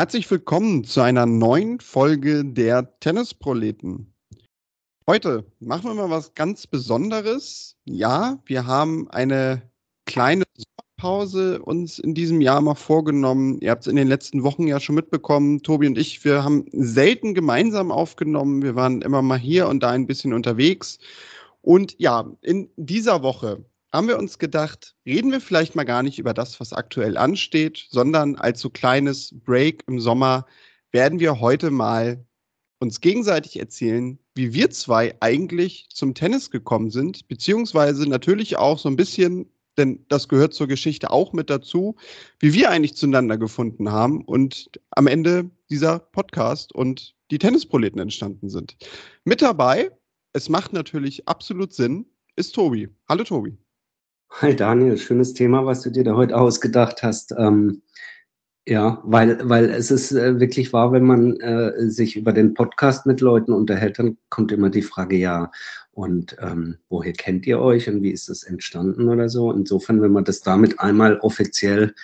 Herzlich willkommen zu einer neuen Folge der Tennisproleten. Heute machen wir mal was ganz Besonderes. Ja, wir haben eine kleine Sommerpause uns in diesem Jahr mal vorgenommen. Ihr habt es in den letzten Wochen ja schon mitbekommen, Tobi und ich, wir haben selten gemeinsam aufgenommen. Wir waren immer mal hier und da ein bisschen unterwegs. Und ja, in dieser Woche haben wir uns gedacht, reden wir vielleicht mal gar nicht über das, was aktuell ansteht, sondern als so kleines Break im Sommer werden wir heute mal uns gegenseitig erzählen, wie wir zwei eigentlich zum Tennis gekommen sind, beziehungsweise natürlich auch so ein bisschen, denn das gehört zur Geschichte auch mit dazu, wie wir eigentlich zueinander gefunden haben und am Ende dieser Podcast und die Tennisproleten entstanden sind. Mit dabei, es macht natürlich absolut Sinn, ist Tobi. Hallo Tobi. Hi Daniel, schönes Thema, was du dir da heute ausgedacht hast. Ähm, ja, weil, weil es ist äh, wirklich wahr, wenn man äh, sich über den Podcast mit Leuten unterhält, dann kommt immer die Frage, ja, und ähm, woher kennt ihr euch und wie ist das entstanden oder so? Insofern, wenn wir das damit einmal offiziell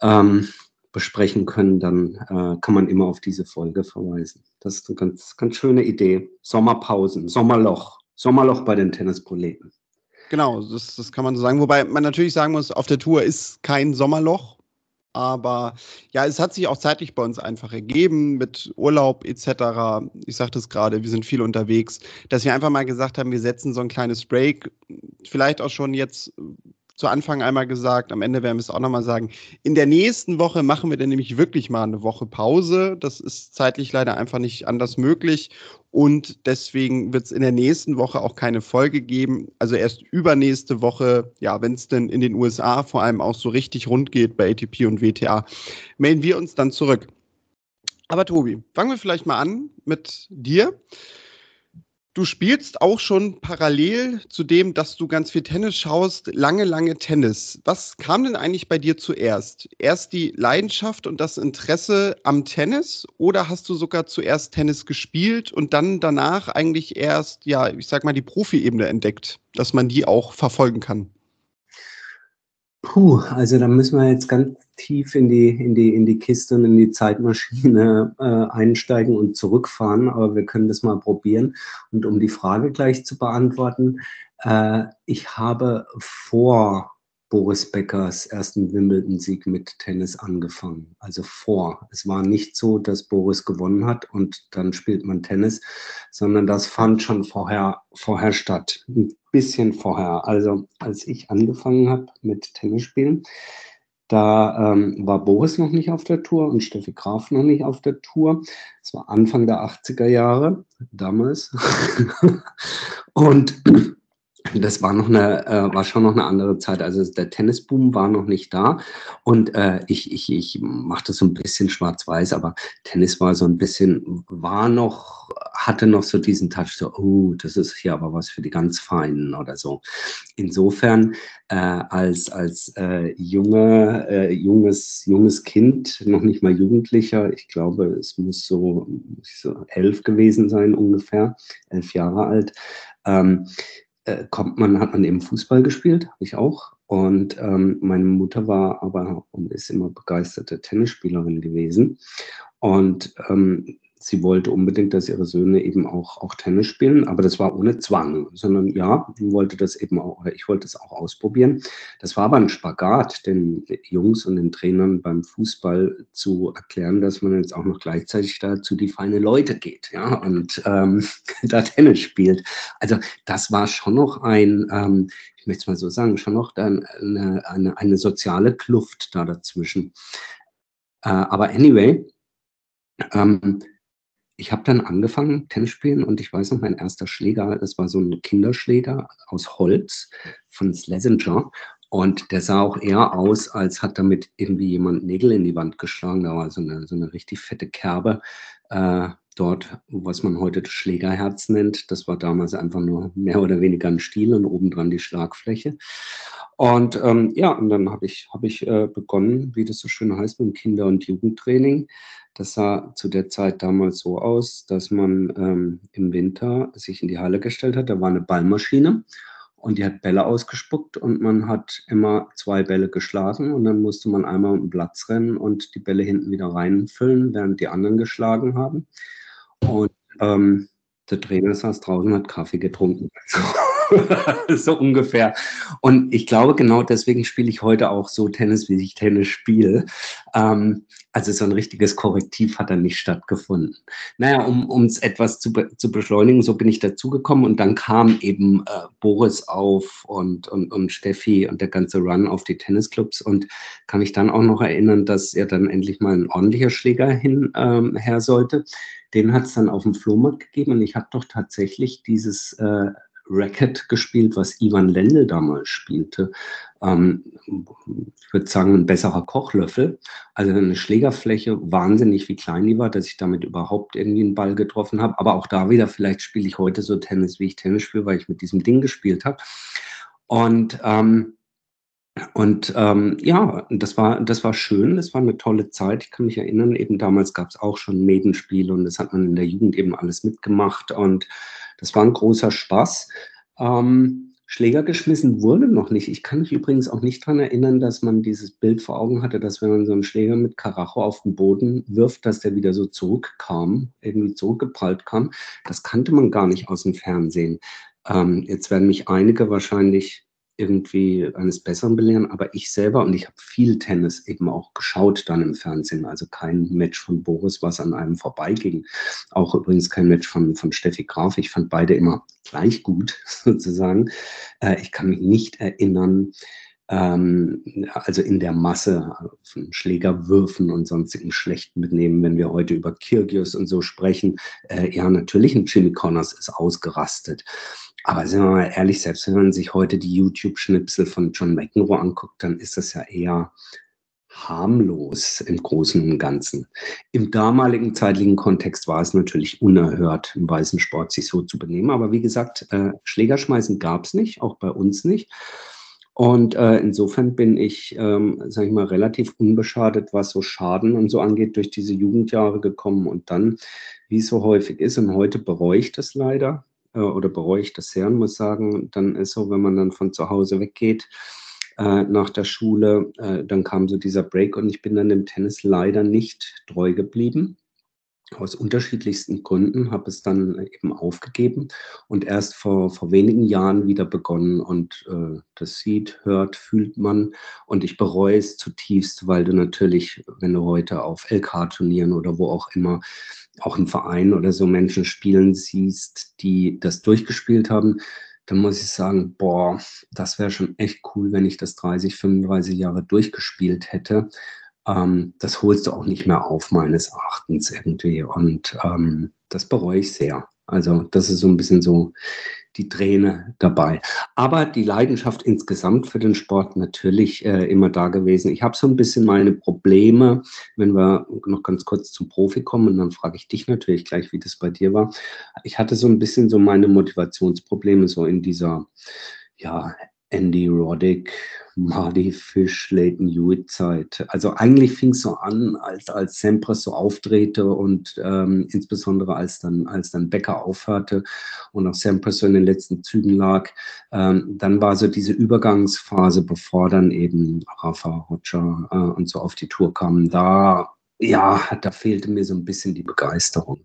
ähm, besprechen können, dann äh, kann man immer auf diese Folge verweisen. Das ist eine ganz, ganz schöne Idee. Sommerpausen, Sommerloch, Sommerloch bei den Tennisproleten. Genau, das, das kann man so sagen. Wobei man natürlich sagen muss, auf der Tour ist kein Sommerloch. Aber ja, es hat sich auch zeitlich bei uns einfach ergeben mit Urlaub etc. Ich sagte es gerade, wir sind viel unterwegs, dass wir einfach mal gesagt haben, wir setzen so ein kleines Break, vielleicht auch schon jetzt zu Anfang einmal gesagt, am Ende werden wir es auch nochmal sagen. In der nächsten Woche machen wir dann nämlich wirklich mal eine Woche Pause. Das ist zeitlich leider einfach nicht anders möglich. Und deswegen wird es in der nächsten Woche auch keine Folge geben. Also erst übernächste Woche, ja, wenn es denn in den USA vor allem auch so richtig rund geht bei ATP und WTA, melden wir uns dann zurück. Aber Tobi, fangen wir vielleicht mal an mit dir. Du spielst auch schon parallel zu dem, dass du ganz viel Tennis schaust, lange, lange Tennis. Was kam denn eigentlich bei dir zuerst? Erst die Leidenschaft und das Interesse am Tennis oder hast du sogar zuerst Tennis gespielt und dann danach eigentlich erst, ja, ich sag mal, die Profi-Ebene entdeckt, dass man die auch verfolgen kann? Puh, also da müssen wir jetzt ganz tief in die, in die, in die Kiste und in die Zeitmaschine äh, einsteigen und zurückfahren, aber wir können das mal probieren. Und um die Frage gleich zu beantworten, äh, ich habe vor Boris Beckers ersten Wimbledon-Sieg mit Tennis angefangen. Also vor. Es war nicht so, dass Boris gewonnen hat und dann spielt man Tennis, sondern das fand schon vorher, vorher statt. Ein bisschen vorher. Also als ich angefangen habe mit Tennisspielen, da ähm, war Boris noch nicht auf der Tour und Steffi Graf noch nicht auf der Tour. Es war Anfang der 80er Jahre damals. und das war noch eine, äh, war schon noch eine andere Zeit. Also der Tennisboom war noch nicht da. Und äh, ich, ich, ich mache das so ein bisschen schwarz-weiß, aber Tennis war so ein bisschen, war noch, hatte noch so diesen Touch, so, oh, das ist hier aber was für die ganz Feinen oder so. Insofern, äh, als, als äh, junge, äh, junges, junges Kind, noch nicht mal Jugendlicher, ich glaube, es muss so, so elf gewesen sein ungefähr, elf Jahre alt. Ähm, äh, kommt man, hat man eben Fußball gespielt, habe ich auch. Und ähm, meine Mutter war aber und ist immer begeisterte Tennisspielerin gewesen. Und ähm, sie wollte unbedingt, dass ihre Söhne eben auch, auch Tennis spielen, aber das war ohne Zwang, sondern ja, wollte das eben auch, ich wollte es auch ausprobieren. Das war aber ein Spagat, den Jungs und den Trainern beim Fußball zu erklären, dass man jetzt auch noch gleichzeitig dazu die feine Leute geht, ja, und ähm, da Tennis spielt. Also das war schon noch ein, ähm, ich möchte es mal so sagen, schon noch dann eine, eine, eine soziale Kluft da dazwischen. Äh, aber anyway, ähm, ich habe dann angefangen, Tennis spielen und ich weiß noch, mein erster Schläger, das war so ein Kinderschläger aus Holz von Schlesinger und der sah auch eher aus, als hat damit irgendwie jemand Nägel in die Wand geschlagen. Da war so eine, so eine richtig fette Kerbe äh, dort, was man heute das Schlägerherz nennt. Das war damals einfach nur mehr oder weniger ein Stiel und obendran die Schlagfläche. Und ähm, ja, und dann habe ich, hab ich äh, begonnen, wie das so schön heißt, mit dem Kinder- und Jugendtraining. Das sah zu der Zeit damals so aus, dass man ähm, im Winter sich in die Halle gestellt hat. Da war eine Ballmaschine und die hat Bälle ausgespuckt und man hat immer zwei Bälle geschlagen und dann musste man einmal um den Platz rennen und die Bälle hinten wieder reinfüllen, während die anderen geschlagen haben. Und ähm, der Trainer saß draußen und hat Kaffee getrunken. so ungefähr. Und ich glaube, genau deswegen spiele ich heute auch so Tennis, wie ich Tennis spiele. Ähm, also so ein richtiges Korrektiv hat da nicht stattgefunden. Naja, um es etwas zu, be zu beschleunigen, so bin ich dazugekommen und dann kam eben äh, Boris auf und, und, und Steffi und der ganze Run auf die Tennisclubs und kann mich dann auch noch erinnern, dass er dann endlich mal ein ordentlicher Schläger hin ähm, her sollte. Den hat es dann auf dem Flohmarkt gegeben und ich habe doch tatsächlich dieses äh, Racket gespielt, was Ivan Lendl damals spielte. Ähm, ich würde sagen, ein besserer Kochlöffel. Also eine Schlägerfläche, wahnsinnig wie klein die war, dass ich damit überhaupt irgendwie einen Ball getroffen habe. Aber auch da wieder, vielleicht spiele ich heute so Tennis, wie ich Tennis spiele, weil ich mit diesem Ding gespielt habe. Und ähm, und ähm, ja, das war, das war schön, das war eine tolle Zeit. Ich kann mich erinnern, eben damals gab es auch schon Medenspiele und das hat man in der Jugend eben alles mitgemacht. Und das war ein großer Spaß. Ähm, Schläger geschmissen wurde noch nicht. Ich kann mich übrigens auch nicht daran erinnern, dass man dieses Bild vor Augen hatte, dass wenn man so einen Schläger mit Karacho auf den Boden wirft, dass der wieder so zurückkam, irgendwie zurückgeprallt kam. Das kannte man gar nicht aus dem Fernsehen. Ähm, jetzt werden mich einige wahrscheinlich irgendwie eines Besseren belehren, aber ich selber und ich habe viel Tennis eben auch geschaut dann im Fernsehen, also kein Match von Boris, was an einem vorbeiging. Auch übrigens kein Match von, von Steffi Graf. Ich fand beide immer gleich gut sozusagen. Äh, ich kann mich nicht erinnern, ähm, also in der Masse von Schlägerwürfen und sonstigen schlechten Mitnehmen, wenn wir heute über Kirgios und so sprechen, äh, ja, natürlich ein Jimmy Connors ist ausgerastet. Aber sind wir mal ehrlich, selbst wenn man sich heute die YouTube-Schnipsel von John McEnroe anguckt, dann ist das ja eher harmlos im Großen und Ganzen. Im damaligen zeitlichen Kontext war es natürlich unerhört, im weißen Sport sich so zu benehmen. Aber wie gesagt, äh, Schlägerschmeißen gab es nicht, auch bei uns nicht. Und äh, insofern bin ich, ähm, sage ich mal, relativ unbeschadet, was so Schaden und so angeht, durch diese Jugendjahre gekommen. Und dann, wie es so häufig ist, und heute bereue ich das leider, äh, oder bereue ich das sehr und muss sagen, dann ist so, wenn man dann von zu Hause weggeht äh, nach der Schule, äh, dann kam so dieser Break und ich bin dann dem Tennis leider nicht treu geblieben. Aus unterschiedlichsten Gründen habe es dann eben aufgegeben und erst vor, vor wenigen Jahren wieder begonnen. Und äh, das sieht, hört, fühlt man. Und ich bereue es zutiefst, weil du natürlich, wenn du heute auf LK-Turnieren oder wo auch immer auch im Verein oder so Menschen spielen siehst, die das durchgespielt haben, dann muss ich sagen, boah, das wäre schon echt cool, wenn ich das 30, 35 Jahre durchgespielt hätte. Ähm, das holst du auch nicht mehr auf, meines Erachtens irgendwie. Und ähm, das bereue ich sehr. Also das ist so ein bisschen so die Träne dabei. Aber die Leidenschaft insgesamt für den Sport natürlich äh, immer da gewesen. Ich habe so ein bisschen meine Probleme, wenn wir noch ganz kurz zum Profi kommen und dann frage ich dich natürlich gleich, wie das bei dir war. Ich hatte so ein bisschen so meine Motivationsprobleme so in dieser ja, Andy Roddick, Marty Fish, Leighton Hewitt Zeit. Also eigentlich fing es so an, als, als Sampras so auftrete und ähm, insbesondere als dann, als dann Becker aufhörte und auch Sampras so in den letzten Zügen lag. Ähm, dann war so diese Übergangsphase, bevor dann eben Rafa, Roger äh, und so auf die Tour kamen. Da, ja, da fehlte mir so ein bisschen die Begeisterung.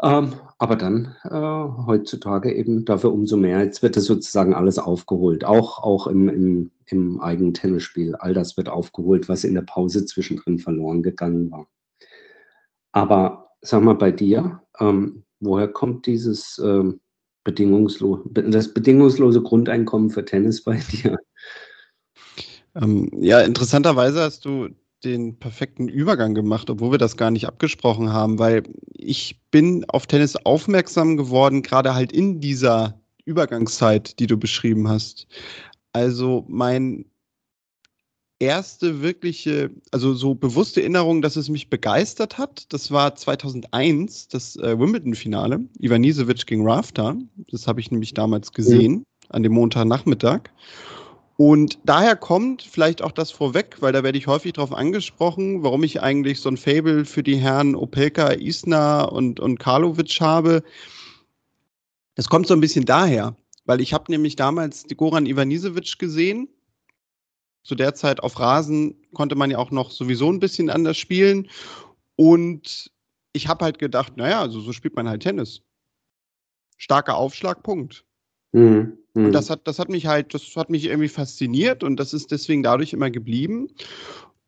Ähm, aber dann äh, heutzutage eben dafür umso mehr. Jetzt wird das sozusagen alles aufgeholt, auch, auch im, im, im eigenen Tennisspiel. All das wird aufgeholt, was in der Pause zwischendrin verloren gegangen war. Aber sag mal bei dir, ähm, woher kommt dieses ähm, bedingungslo das bedingungslose Grundeinkommen für Tennis bei dir? Ähm, ja, interessanterweise hast du den perfekten Übergang gemacht, obwohl wir das gar nicht abgesprochen haben, weil ich bin auf Tennis aufmerksam geworden, gerade halt in dieser Übergangszeit, die du beschrieben hast. Also mein erste wirkliche, also so bewusste Erinnerung, dass es mich begeistert hat, das war 2001, das äh, Wimbledon-Finale, Ivanisevic gegen Rafter. Das habe ich nämlich damals gesehen, mhm. an dem Montagnachmittag. Und daher kommt vielleicht auch das vorweg, weil da werde ich häufig darauf angesprochen, warum ich eigentlich so ein Fable für die Herren Opelka, Isna und, und Karlovic habe. Das kommt so ein bisschen daher, weil ich habe nämlich damals Goran Ivanisevic gesehen. Zu der Zeit auf Rasen konnte man ja auch noch sowieso ein bisschen anders spielen. Und ich habe halt gedacht, naja, also so spielt man halt Tennis. Starker Aufschlag, Punkt. Mhm. Und mhm. das hat, das hat mich halt, das hat mich irgendwie fasziniert und das ist deswegen dadurch immer geblieben.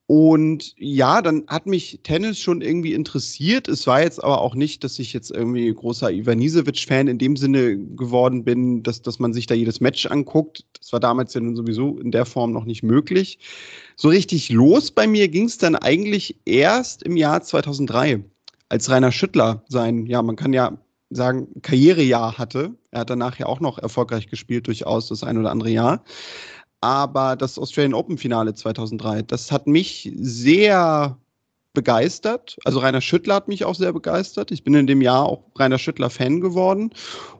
Und ja, dann hat mich Tennis schon irgendwie interessiert. Es war jetzt aber auch nicht, dass ich jetzt irgendwie großer Ivanisevic-Fan in dem Sinne geworden bin, dass, dass man sich da jedes Match anguckt. Das war damals ja nun sowieso in der Form noch nicht möglich. So richtig los bei mir ging es dann eigentlich erst im Jahr 2003, als Rainer Schüttler sein, ja, man kann ja sagen, Karrierejahr hatte. Er hat danach ja auch noch erfolgreich gespielt, durchaus das ein oder andere Jahr. Aber das Australian Open Finale 2003, das hat mich sehr begeistert. Also Rainer Schüttler hat mich auch sehr begeistert. Ich bin in dem Jahr auch Rainer Schüttler Fan geworden.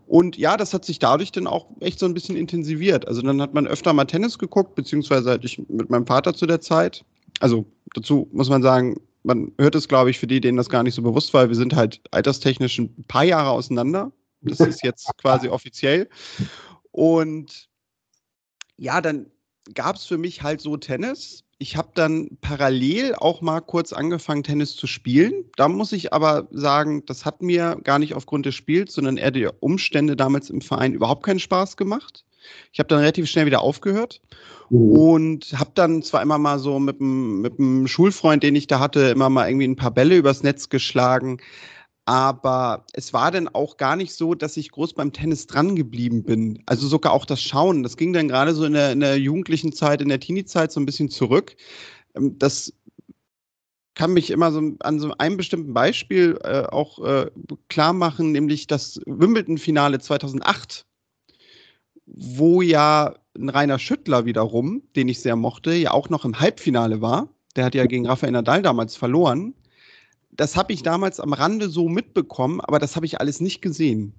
Und ja, das hat sich dadurch dann auch echt so ein bisschen intensiviert. Also dann hat man öfter mal Tennis geguckt, beziehungsweise hatte ich mit meinem Vater zu der Zeit. Also dazu muss man sagen, man hört es, glaube ich, für die, denen das gar nicht so bewusst war. Wir sind halt alterstechnisch ein paar Jahre auseinander. Das ist jetzt quasi offiziell. Und ja, dann gab es für mich halt so Tennis. Ich habe dann parallel auch mal kurz angefangen, Tennis zu spielen. Da muss ich aber sagen, das hat mir gar nicht aufgrund des Spiels, sondern eher die Umstände damals im Verein überhaupt keinen Spaß gemacht. Ich habe dann relativ schnell wieder aufgehört mhm. und habe dann zwar immer mal so mit einem Schulfreund, den ich da hatte, immer mal irgendwie ein paar Bälle übers Netz geschlagen. Aber es war dann auch gar nicht so, dass ich groß beim Tennis dran geblieben bin. Also sogar auch das Schauen. Das ging dann gerade so in der, in der jugendlichen Zeit, in der Teenie-Zeit so ein bisschen zurück. Ähm, das kann mich immer so an so einem bestimmten Beispiel äh, auch äh, klar machen, nämlich das Wimbledon-Finale 2008, wo ja ein Rainer Schüttler wiederum, den ich sehr mochte, ja auch noch im Halbfinale war. Der hat ja gegen Rafael Nadal damals verloren das habe ich damals am Rande so mitbekommen, aber das habe ich alles nicht gesehen.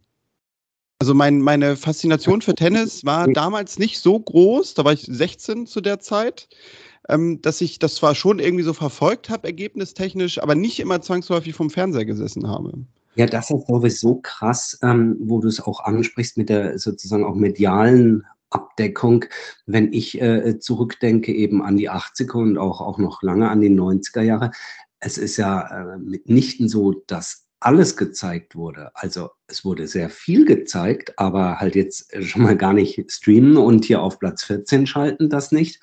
Also mein, meine Faszination für Tennis war damals nicht so groß, da war ich 16 zu der Zeit, ähm, dass ich das zwar schon irgendwie so verfolgt habe, ergebnistechnisch, aber nicht immer zwangsläufig vom Fernseher gesessen habe. Ja, das ist sowieso krass, ähm, wo du es auch ansprichst mit der sozusagen auch medialen Abdeckung, wenn ich äh, zurückdenke eben an die 80er und auch, auch noch lange an die 90er Jahre es ist ja äh, mitnichten so, dass alles gezeigt wurde. Also es wurde sehr viel gezeigt, aber halt jetzt schon mal gar nicht streamen und hier auf Platz 14 schalten, das nicht.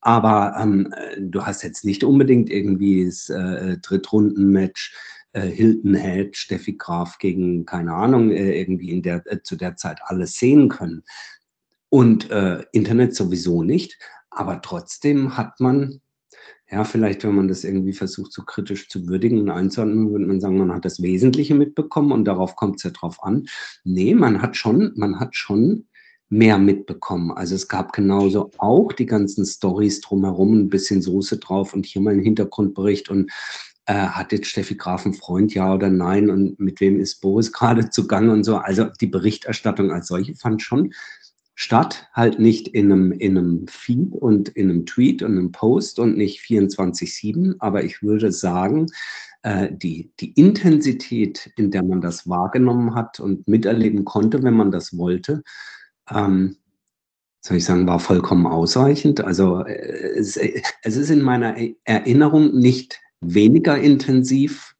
Aber ähm, äh, du hast jetzt nicht unbedingt irgendwie das äh, Drittrunden-Match äh, Hilton Head, Steffi Graf gegen, keine Ahnung, äh, irgendwie in der, äh, zu der Zeit alles sehen können. Und äh, Internet sowieso nicht. Aber trotzdem hat man ja, vielleicht, wenn man das irgendwie versucht, so kritisch zu würdigen und einzuordnen, würde man sagen, man hat das Wesentliche mitbekommen und darauf kommt es ja drauf an. Nee, man hat schon, man hat schon mehr mitbekommen. Also es gab genauso auch die ganzen Stories drumherum, ein bisschen Soße drauf und hier mal ein Hintergrundbericht und äh, hat jetzt Steffi Graf einen Freund, ja oder nein und mit wem ist Boris gerade zugange und so. Also die Berichterstattung als solche fand schon statt, halt nicht in einem, in einem Feed und in einem Tweet und einem Post und nicht 24-7, aber ich würde sagen, äh, die, die Intensität, in der man das wahrgenommen hat und miterleben konnte, wenn man das wollte, ähm, soll ich sagen, war vollkommen ausreichend. Also äh, es, es ist in meiner Erinnerung nicht weniger intensiv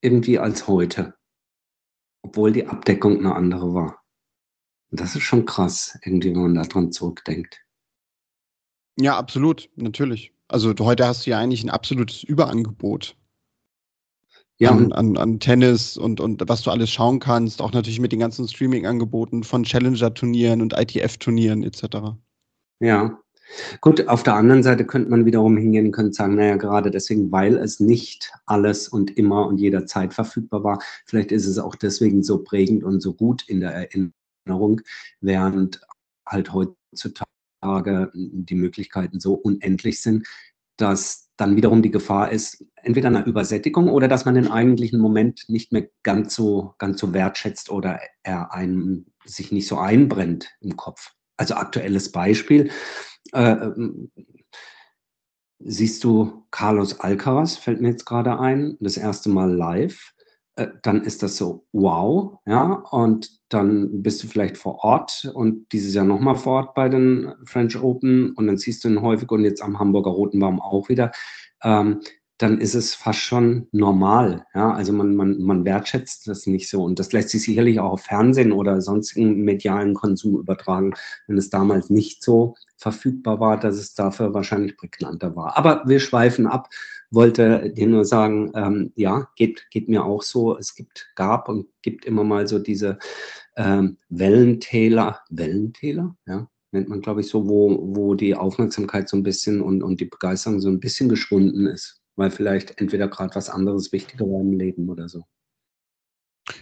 irgendwie als heute, obwohl die Abdeckung eine andere war. Das ist schon krass, irgendwie, wenn man daran zurückdenkt. Ja, absolut, natürlich. Also heute hast du ja eigentlich ein absolutes Überangebot. Ja, an, an, an, Tennis und, und was du alles schauen kannst, auch natürlich mit den ganzen Streaming-Angeboten von Challenger-Turnieren und ITF-Turnieren etc. Ja. Gut, auf der anderen Seite könnte man wiederum hingehen und könnte sagen, naja, gerade deswegen, weil es nicht alles und immer und jederzeit verfügbar war, vielleicht ist es auch deswegen so prägend und so gut in der Erinnerung während halt heutzutage die Möglichkeiten so unendlich sind, dass dann wiederum die Gefahr ist, entweder eine Übersättigung oder dass man den eigentlichen Moment nicht mehr ganz so, ganz so wertschätzt oder er einem sich nicht so einbrennt im Kopf. Also aktuelles Beispiel. Äh, siehst du Carlos Alcaraz, fällt mir jetzt gerade ein, das erste Mal live. äh, dann ist das so, wow, ja, und dann bist du vielleicht vor Ort und dieses Jahr nochmal vor Ort bei den French Open und dann siehst du ihn häufig und jetzt am Hamburger Roten Baum auch wieder. Ähm, dann ist es fast schon normal. Ja? Also man, man, man wertschätzt das nicht so. Und das lässt sich sicherlich auch auf Fernsehen oder sonstigen medialen Konsum übertragen, wenn es damals nicht so verfügbar war, dass es dafür wahrscheinlich prägnanter war. Aber wir schweifen ab. Wollte dir nur sagen, ähm, ja, geht, geht mir auch so. Es gibt, gab und gibt immer mal so diese ähm, Wellentäler, Wellentäler, ja, nennt man, glaube ich, so, wo, wo die Aufmerksamkeit so ein bisschen und, und die Begeisterung so ein bisschen geschwunden ist weil vielleicht entweder gerade was anderes wichtiger war im Leben oder so.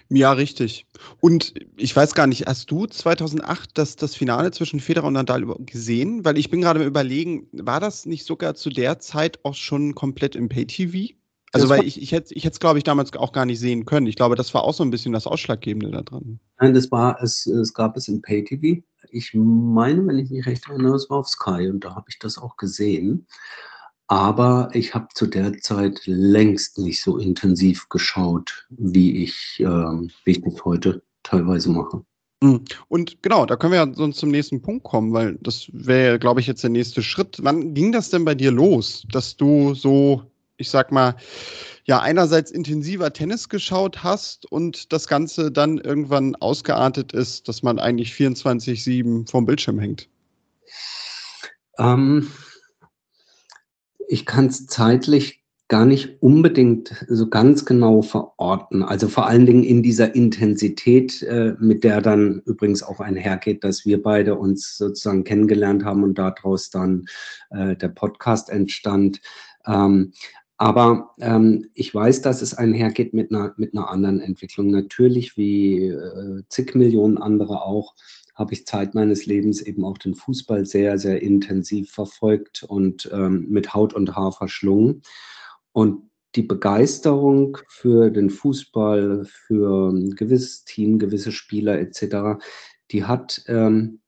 Ja, richtig. Und ich weiß gar nicht, hast du 2008 das, das Finale zwischen Federer und Nadal gesehen? Weil ich bin gerade im Überlegen, war das nicht sogar zu der Zeit auch schon komplett im Pay-TV? Also, weil ich, ich hätte ich es, glaube ich, damals auch gar nicht sehen können. Ich glaube, das war auch so ein bisschen das Ausschlaggebende da dran. Nein, das war, es, es gab es im Pay-TV. Ich meine, wenn ich mich recht erinnere, es war auf Sky und da habe ich das auch gesehen. Aber ich habe zu der Zeit längst nicht so intensiv geschaut, wie ich, äh, wie ich das heute teilweise mache. Hm. Und genau, da können wir ja sonst zum nächsten Punkt kommen, weil das wäre, glaube ich, jetzt der nächste Schritt. Wann ging das denn bei dir los, dass du so, ich sag mal, ja, einerseits intensiver Tennis geschaut hast und das Ganze dann irgendwann ausgeartet ist, dass man eigentlich 24-7 vorm Bildschirm hängt? Ähm, ich kann es zeitlich gar nicht unbedingt so ganz genau verorten. Also vor allen Dingen in dieser Intensität, äh, mit der dann übrigens auch einhergeht, dass wir beide uns sozusagen kennengelernt haben und daraus dann äh, der Podcast entstand. Ähm, aber ähm, ich weiß, dass es einhergeht mit einer, mit einer anderen Entwicklung. Natürlich, wie äh, zig Millionen andere auch, habe ich Zeit meines Lebens eben auch den Fußball sehr, sehr intensiv verfolgt und ähm, mit Haut und Haar verschlungen. Und die Begeisterung für den Fußball, für ein gewisses Team, gewisse Spieler etc., die hat ähm,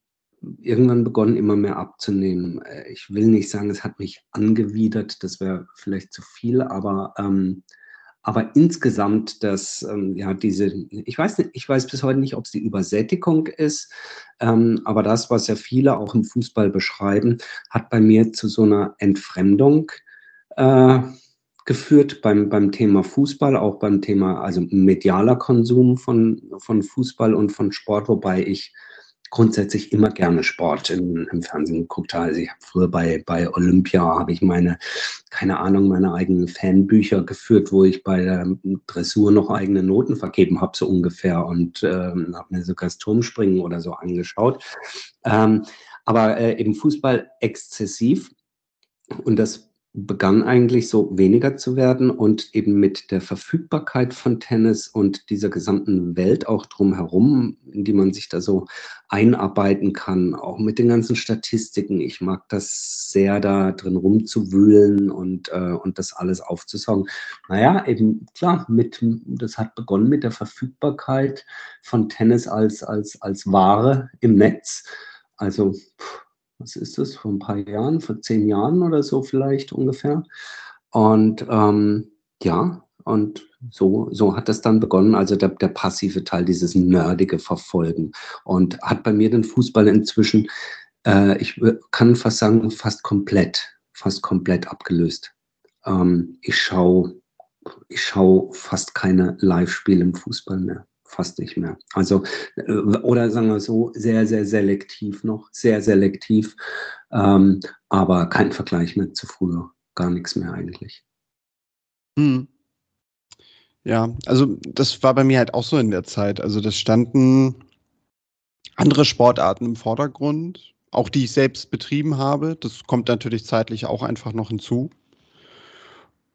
irgendwann begonnen, immer mehr abzunehmen. Äh, ich will nicht sagen, es hat mich angewidert, das wäre vielleicht zu viel, aber ähm, aber insgesamt, dass ähm, ja diese, ich weiß nicht, ich weiß bis heute nicht, ob es die Übersättigung ist, ähm, aber das, was ja viele auch im Fußball beschreiben, hat bei mir zu so einer Entfremdung äh, geführt beim, beim Thema Fußball, auch beim Thema, also medialer Konsum von, von Fußball und von Sport, wobei ich grundsätzlich immer gerne Sport im, im Fernsehen geguckt. Also ich habe früher bei, bei Olympia, habe ich meine, keine Ahnung, meine eigenen Fanbücher geführt, wo ich bei der Dressur noch eigene Noten vergeben habe, so ungefähr. Und ähm, habe mir sogar das Turmspringen oder so angeschaut. Ähm, aber äh, eben Fußball exzessiv. Und das begann eigentlich so weniger zu werden und eben mit der Verfügbarkeit von Tennis und dieser gesamten Welt auch drumherum, in die man sich da so einarbeiten kann, auch mit den ganzen Statistiken. Ich mag das sehr, da drin rumzuwühlen und, äh, und das alles aufzusaugen. Naja, eben klar, mit, das hat begonnen mit der Verfügbarkeit von Tennis als, als, als Ware im Netz. Also, pff, was ist das, vor ein paar Jahren, vor zehn Jahren oder so vielleicht ungefähr. Und ähm, ja, und so, so hat das dann begonnen, also der, der passive Teil, dieses nerdige Verfolgen. Und hat bei mir den Fußball inzwischen, äh, ich kann fast sagen, fast komplett, fast komplett abgelöst. Ähm, ich schaue ich schau fast keine Live-Spiele im Fußball mehr fast nicht mehr. Also, äh, oder sagen wir so, sehr, sehr selektiv noch, sehr selektiv, ähm, aber kein Vergleich mehr zu früher, gar nichts mehr eigentlich. Hm. Ja, also das war bei mir halt auch so in der Zeit. Also das standen andere Sportarten im Vordergrund, auch die ich selbst betrieben habe. Das kommt natürlich zeitlich auch einfach noch hinzu.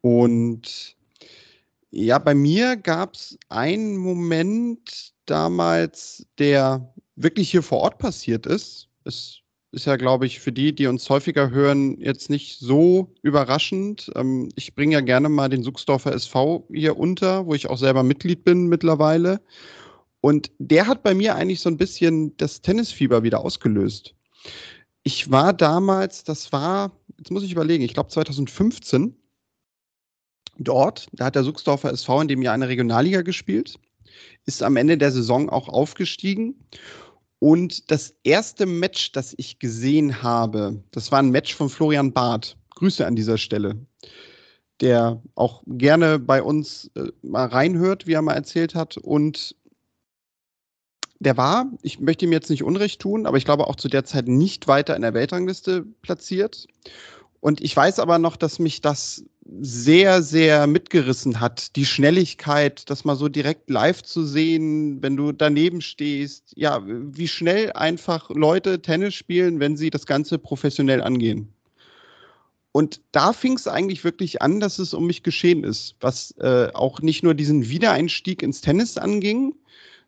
Und ja, bei mir gab es einen Moment damals, der wirklich hier vor Ort passiert ist. Es ist ja, glaube ich, für die, die uns häufiger hören, jetzt nicht so überraschend. Ähm, ich bringe ja gerne mal den Suchsdorfer SV hier unter, wo ich auch selber Mitglied bin mittlerweile. Und der hat bei mir eigentlich so ein bisschen das Tennisfieber wieder ausgelöst. Ich war damals, das war, jetzt muss ich überlegen, ich glaube 2015 dort. Da hat der Suchsdorfer SV in dem Jahr eine Regionalliga gespielt, ist am Ende der Saison auch aufgestiegen. Und das erste Match, das ich gesehen habe, das war ein Match von Florian Barth. Grüße an dieser Stelle. Der auch gerne bei uns äh, mal reinhört, wie er mal erzählt hat. Und der war, ich möchte ihm jetzt nicht Unrecht tun, aber ich glaube auch zu der Zeit nicht weiter in der Weltrangliste platziert. Und ich weiß aber noch, dass mich das sehr, sehr mitgerissen hat. Die Schnelligkeit, das mal so direkt live zu sehen, wenn du daneben stehst. Ja, wie schnell einfach Leute Tennis spielen, wenn sie das Ganze professionell angehen. Und da fing es eigentlich wirklich an, dass es um mich geschehen ist, was äh, auch nicht nur diesen Wiedereinstieg ins Tennis anging,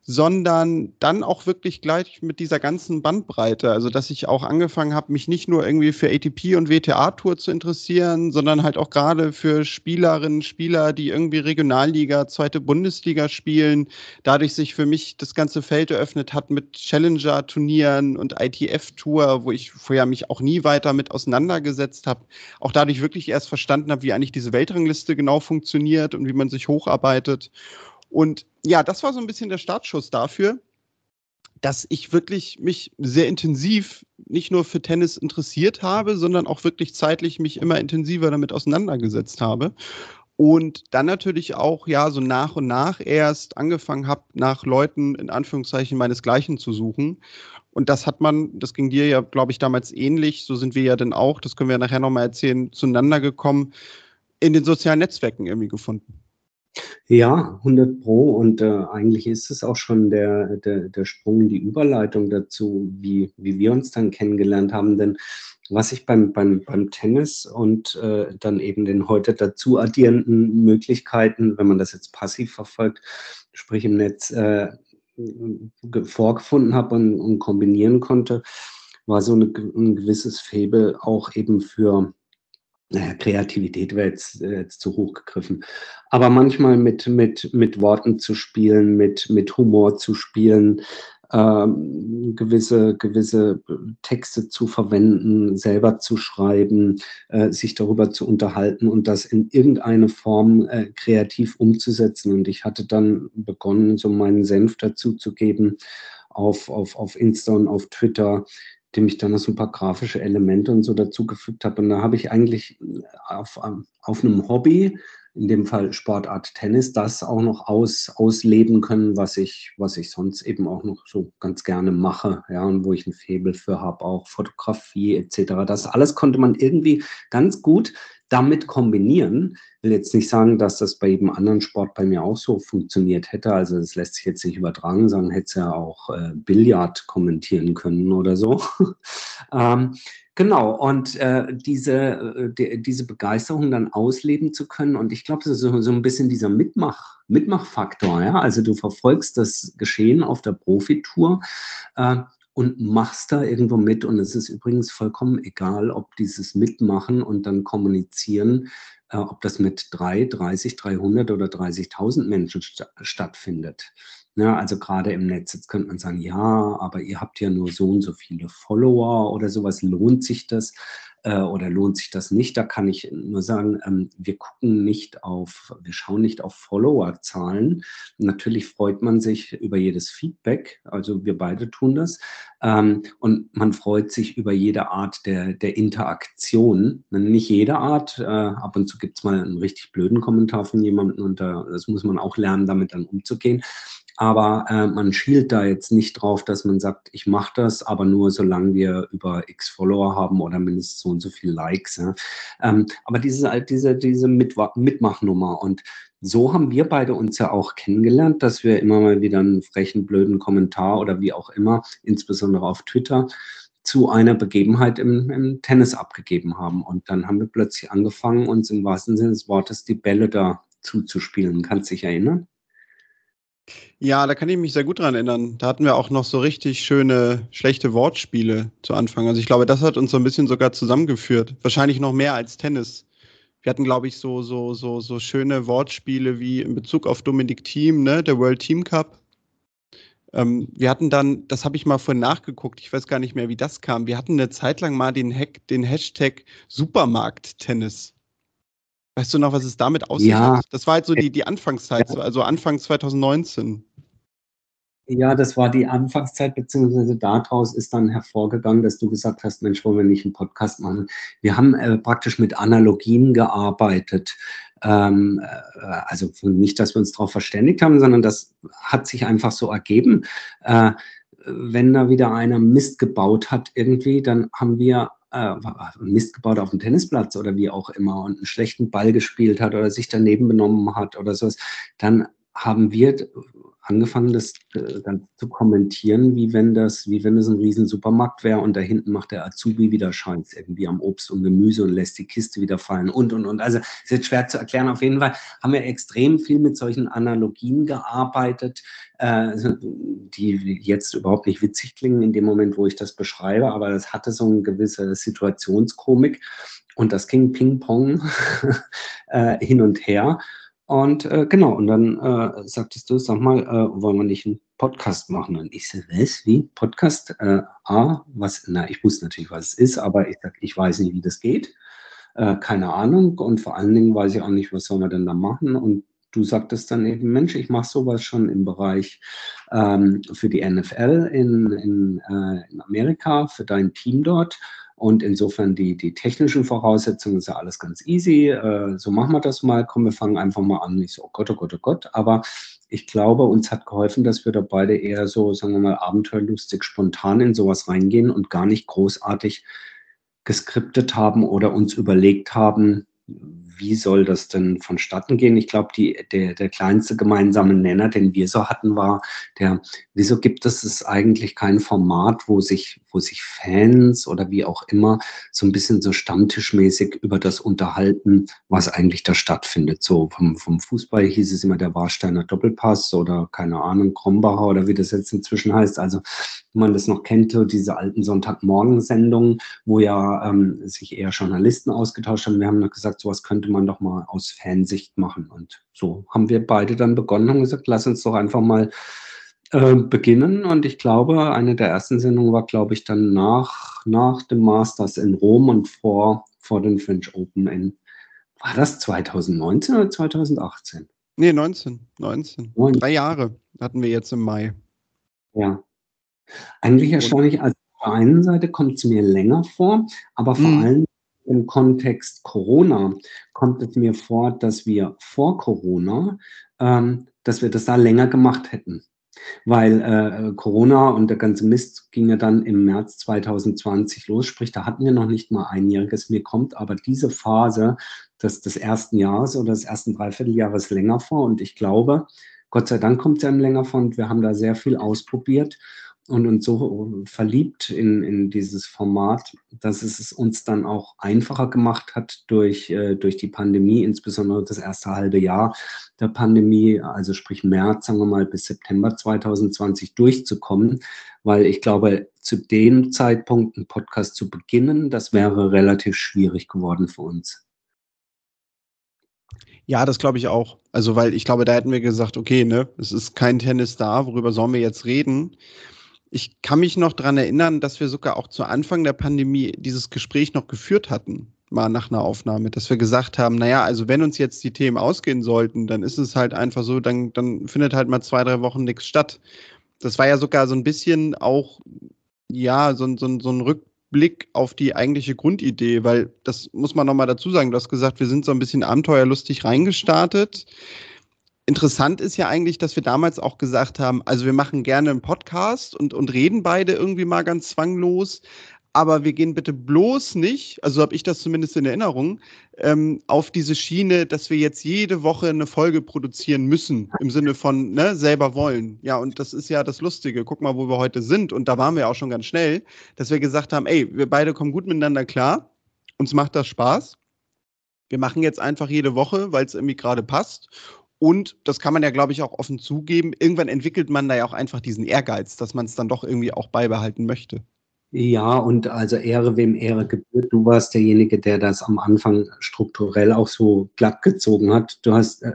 sondern dann auch wirklich gleich mit dieser ganzen Bandbreite. Also, dass ich auch angefangen habe, mich nicht nur irgendwie für ATP und WTA-Tour zu interessieren, sondern halt auch gerade für Spielerinnen, Spieler, die irgendwie Regionalliga, zweite Bundesliga spielen. Dadurch sich für mich das ganze Feld eröffnet hat mit Challenger-Turnieren und ITF-Tour, wo ich vorher mich auch nie weiter mit auseinandergesetzt habe. Auch dadurch wirklich erst verstanden habe, wie eigentlich diese Weltrangliste genau funktioniert und wie man sich hocharbeitet. Und ja, das war so ein bisschen der Startschuss dafür, dass ich wirklich mich sehr intensiv nicht nur für Tennis interessiert habe, sondern auch wirklich zeitlich mich immer intensiver damit auseinandergesetzt habe. Und dann natürlich auch, ja, so nach und nach erst angefangen habe, nach Leuten in Anführungszeichen meinesgleichen zu suchen. Und das hat man, das ging dir ja, glaube ich, damals ähnlich. So sind wir ja dann auch, das können wir nachher nochmal erzählen, zueinander gekommen, in den sozialen Netzwerken irgendwie gefunden. Ja, 100 Pro und äh, eigentlich ist es auch schon der, der, der Sprung, die Überleitung dazu, wie, wie wir uns dann kennengelernt haben. Denn was ich beim, beim, beim Tennis und äh, dann eben den heute dazu addierenden Möglichkeiten, wenn man das jetzt passiv verfolgt, sprich im Netz, äh, vorgefunden habe und, und, kombinieren konnte, war so eine, ein gewisses Faible auch eben für naja, Kreativität wäre jetzt, äh, jetzt zu hoch gegriffen. Aber manchmal mit, mit, mit Worten zu spielen, mit, mit Humor zu spielen, ähm, gewisse, gewisse Texte zu verwenden, selber zu schreiben, äh, sich darüber zu unterhalten und das in irgendeine Form äh, kreativ umzusetzen. Und ich hatte dann begonnen, so meinen Senf dazu zu geben auf, auf, auf Insta und auf Twitter, dem ich dann noch so ein paar grafische Elemente und so dazugefügt habe. Und da habe ich eigentlich auf, auf einem Hobby, in dem Fall Sportart Tennis, das auch noch aus, ausleben können, was ich, was ich sonst eben auch noch so ganz gerne mache, ja, und wo ich ein Faible für habe, auch Fotografie etc. Das alles konnte man irgendwie ganz gut damit kombinieren. Will jetzt nicht sagen, dass das bei jedem anderen Sport bei mir auch so funktioniert hätte. Also das lässt sich jetzt nicht übertragen, sagen, hätte es ja auch äh, Billard kommentieren können oder so. ähm, Genau, und äh, diese, äh, die, diese Begeisterung dann ausleben zu können. Und ich glaube, das ist so, so ein bisschen dieser Mitmach, Mitmachfaktor. Ja? Also du verfolgst das Geschehen auf der Profitour äh, und machst da irgendwo mit. Und es ist übrigens vollkommen egal, ob dieses Mitmachen und dann kommunizieren, äh, ob das mit 3, 30, 300 oder 30.000 Menschen st stattfindet. Ja, also gerade im Netz, jetzt könnte man sagen, ja, aber ihr habt ja nur so und so viele Follower oder sowas, lohnt sich das? äh, oder lohnt sich das nicht? Da kann ich nur sagen, ähm, wir gucken nicht auf, wir schauen nicht auf Followerzahlen. Natürlich freut man sich über jedes Feedback, also wir beide tun das. Ähm, und man freut sich über jede Art der, der Interaktion. Nicht jede Art, äh, ab und zu gibt es mal einen richtig blöden Kommentar von jemandem und äh, das muss man auch lernen, damit dann umzugehen. Aber äh, man schielt da jetzt nicht drauf, dass man sagt, ich mache das, aber nur solange wir über x Follower haben oder mindestens so und so viel Likes. Ja. Ähm, aber diese, diese, diese Mit Mitmachnummer und so haben wir beide uns ja auch kennengelernt, dass wir immer mal wieder einen frechen, blöden Kommentar oder wie auch immer, insbesondere auf Twitter, zu einer Begebenheit im, im, Tennis abgegeben haben. Und dann haben wir plötzlich angefangen, uns im wahrsten Sinne des Wortes die Bälle da zuzuspielen. Kannst du dich erinnern? Ja, da kann ich mich sehr gut dran erinnern. Da hatten wir auch noch so richtig schöne, schlechte Wortspiele zu Anfang. Also ich glaube, das hat uns so ein bisschen sogar zusammengeführt. Wahrscheinlich noch mehr als Tennis. Wir hatten, glaube ich, so, so, so, so schöne Wortspiele wie in Bezug auf Dominik Thiem, ne, der World Team Cup. Ähm, wir hatten dann, das habe ich mal vorhin nachgeguckt, ich weiß gar nicht mehr, wie das kam. Wir hatten eine Zeit lang mal den, Hack, den Hashtag Supermarkt-Tennis. Weißt du noch, was es damit aussieht? Ja. Das war halt so die, die Anfangszeit, ja. also Anfang 2019. Ja, das war die Anfangszeit, beziehungsweise daraus ist dann hervorgegangen, dass du gesagt hast, Mensch, wollen wir nicht einen Podcast machen? Wir haben äh, praktisch mit Analogien gearbeitet. Ähm, äh, also nicht, dass wir uns darauf verständigt haben, sondern das hat sich einfach so ergeben. Äh, wenn da wieder einer Mist gebaut hat irgendwie, dann haben wir äh, Mist gebaut auf dem Tennisplatz oder wie auch immer und einen schlechten Ball gespielt hat oder sich daneben benommen hat oder sowas, dann haben wir angefangen, das äh, dann zu kommentieren, wie wenn das, wie wenn es ein riesen Supermarkt wäre und da hinten macht der Azubi wieder Scheiß irgendwie am Obst und Gemüse und lässt die Kiste wieder fallen und und und. Also ist jetzt schwer zu erklären. Auf jeden Fall haben wir extrem viel mit solchen Analogien gearbeitet, äh, die jetzt überhaupt nicht witzig klingen in dem Moment, wo ich das beschreibe, aber das hatte so eine gewisse Situationskomik und das ging Ping-Pong äh, hin und her. Und äh, genau, und dann äh, sagtest du, sag mal, äh, wollen wir nicht einen Podcast machen? Und ich so, was, wie? Podcast? Äh, A, was, na, ich wusste natürlich, was es ist, aber ich sag, ich weiß nicht, wie das geht. Äh, keine Ahnung. Und vor allen Dingen weiß ich auch nicht, was sollen wir denn da machen. Und du sagtest dann eben, Mensch, ich mache sowas schon im Bereich ähm, für die NFL in, in, äh, in Amerika, für dein Team dort. Und insofern die, die technischen Voraussetzungen ist ja alles ganz easy. Äh, so machen wir das mal. Komm, wir fangen einfach mal an. Ich so, oh Gott, oh Gott, oh Gott. Aber ich glaube, uns hat geholfen, dass wir da beide eher so, sagen wir mal, abenteuerlustig, spontan in sowas reingehen und gar nicht großartig geskriptet haben oder uns überlegt haben, wie soll das denn vonstatten gehen? Ich glaube, der, der kleinste gemeinsame Nenner, den wir so hatten, war der, wieso gibt es es eigentlich kein Format, wo sich, wo sich Fans oder wie auch immer so ein bisschen so stammtischmäßig über das unterhalten, was eigentlich da stattfindet. So vom, vom Fußball hieß es immer der Warsteiner Doppelpass oder keine Ahnung, Krombacher oder wie das jetzt inzwischen heißt. Also wenn man das noch kennt, so diese alten Sonntagmorgensendungen, wo ja ähm, sich eher Journalisten ausgetauscht haben. Wir haben noch gesagt, sowas könnte man doch mal aus Fansicht machen. Und so haben wir beide dann begonnen und gesagt, lass uns doch einfach mal äh, beginnen. Und ich glaube, eine der ersten Sendungen war, glaube ich, dann nach, nach dem Masters in Rom und vor, vor den French Open in, war das 2019 oder 2018? Nee, 19. 19. 19. Drei Jahre hatten wir jetzt im Mai. Ja, eigentlich erstaunlich, also auf der einen Seite kommt es mir länger vor, aber vor mhm. allem im Kontext Corona kommt es mir vor, dass wir vor Corona, ähm, dass wir das da länger gemacht hätten. Weil äh, Corona und der ganze Mist ging ja dann im März 2020 los, sprich, da hatten wir noch nicht mal einjähriges. Mir kommt aber diese Phase des, des ersten Jahres oder des ersten Dreivierteljahres länger vor und ich glaube, Gott sei Dank kommt es einem länger vor und wir haben da sehr viel ausprobiert und uns so verliebt in, in dieses Format, dass es uns dann auch einfacher gemacht hat durch, äh, durch die Pandemie, insbesondere das erste halbe Jahr der Pandemie, also sprich März, sagen wir mal, bis September 2020 durchzukommen, weil ich glaube, zu dem Zeitpunkt einen Podcast zu beginnen, das wäre relativ schwierig geworden für uns. Ja, das glaube ich auch. Also, weil ich glaube, da hätten wir gesagt, okay, ne, es ist kein Tennis da, worüber sollen wir jetzt reden? Ich kann mich noch daran erinnern, dass wir sogar auch zu Anfang der Pandemie dieses Gespräch noch geführt hatten, mal nach einer Aufnahme, dass wir gesagt haben, naja, also wenn uns jetzt die Themen ausgehen sollten, dann ist es halt einfach so, dann, dann findet halt mal zwei, drei Wochen nichts statt. Das war ja sogar so ein bisschen auch, ja, so, so, so ein Rückblick auf die eigentliche Grundidee, weil das muss man nochmal dazu sagen, du hast gesagt, wir sind so ein bisschen abenteuerlustig reingestartet interessant ist ja eigentlich, dass wir damals auch gesagt haben, also wir machen gerne einen Podcast und, und reden beide irgendwie mal ganz zwanglos, aber wir gehen bitte bloß nicht, also habe ich das zumindest in Erinnerung, ähm, auf diese Schiene, dass wir jetzt jede Woche eine Folge produzieren müssen, im Sinne von ne, selber wollen. Ja, und das ist ja das Lustige. Guck mal, wo wir heute sind. Und da waren wir auch schon ganz schnell, dass wir gesagt haben, ey, wir beide kommen gut miteinander klar, uns macht das Spaß. Wir machen jetzt einfach jede Woche, weil es irgendwie gerade passt. Und das kann man ja, glaube ich, auch offen zugeben. Irgendwann entwickelt man da ja auch einfach diesen Ehrgeiz, dass man es dann doch irgendwie auch beibehalten möchte. Ja, und also Ehre, wem Ehre gebührt. Du warst derjenige, der das am Anfang strukturell auch so glatt gezogen hat. Du hast, äh,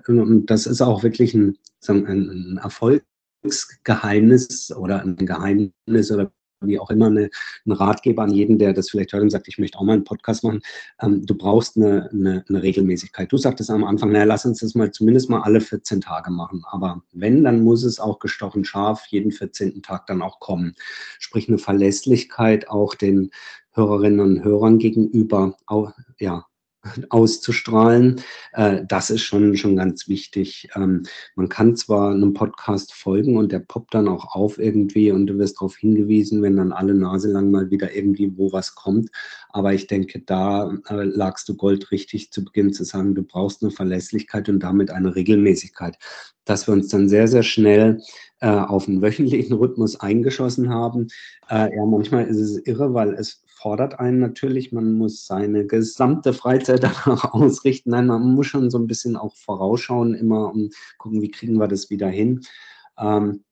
das ist auch wirklich ein, ein Erfolgsgeheimnis oder ein Geheimnis oder wie auch immer eine, ein Ratgeber an jeden, der das vielleicht hört und sagt, ich möchte auch mal einen Podcast machen. Ähm, du brauchst eine, eine, eine, Regelmäßigkeit. Du sagtest am Anfang, naja, lass uns das mal zumindest mal alle 14 Tage machen. Aber wenn, dann muss es auch gestochen scharf jeden 14. Tag dann auch kommen. Sprich eine Verlässlichkeit auch den Hörerinnen und Hörern gegenüber, auch, ja, auszustrahlen. Äh, das ist schon, schon ganz wichtig. Ähm, man kann zwar einem Podcast folgen und der poppt dann auch auf irgendwie und du wirst darauf hingewiesen, wenn dann alle Nase lang mal wieder irgendwie wo was kommt. Aber ich denke, da äh, lagst du Gold richtig zu Beginn zu sagen, du brauchst eine Verlässlichkeit und damit eine Regelmäßigkeit. Dass wir uns dann sehr, sehr schnell äh, auf einen wöchentlichen Rhythmus eingeschossen haben. Ja, manchmal ist es irre, weil es fordert einen natürlich, man muss seine gesamte Freizeit danach ausrichten. Nein, man muss schon so ein bisschen auch vorausschauen, immer und gucken, wie kriegen wir das wieder hin. Ähm,